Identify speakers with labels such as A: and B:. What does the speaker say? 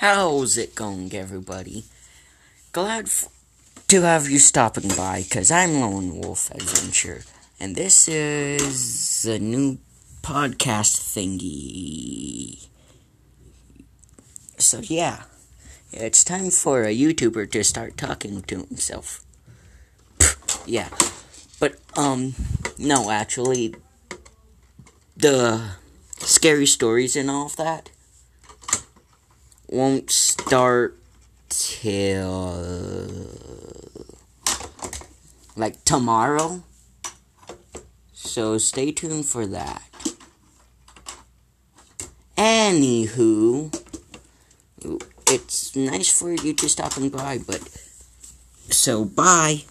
A: How's it going, everybody? Glad f- to have you stopping by, because I'm Lone Wolf Adventure, and this is a new podcast thingy. So, yeah, it's time for a YouTuber to start talking to himself. yeah, but, um, no, actually, the scary stories and all of that won't start till like tomorrow. So stay tuned for that. Anywho, it's nice for you to stop and by, but so bye.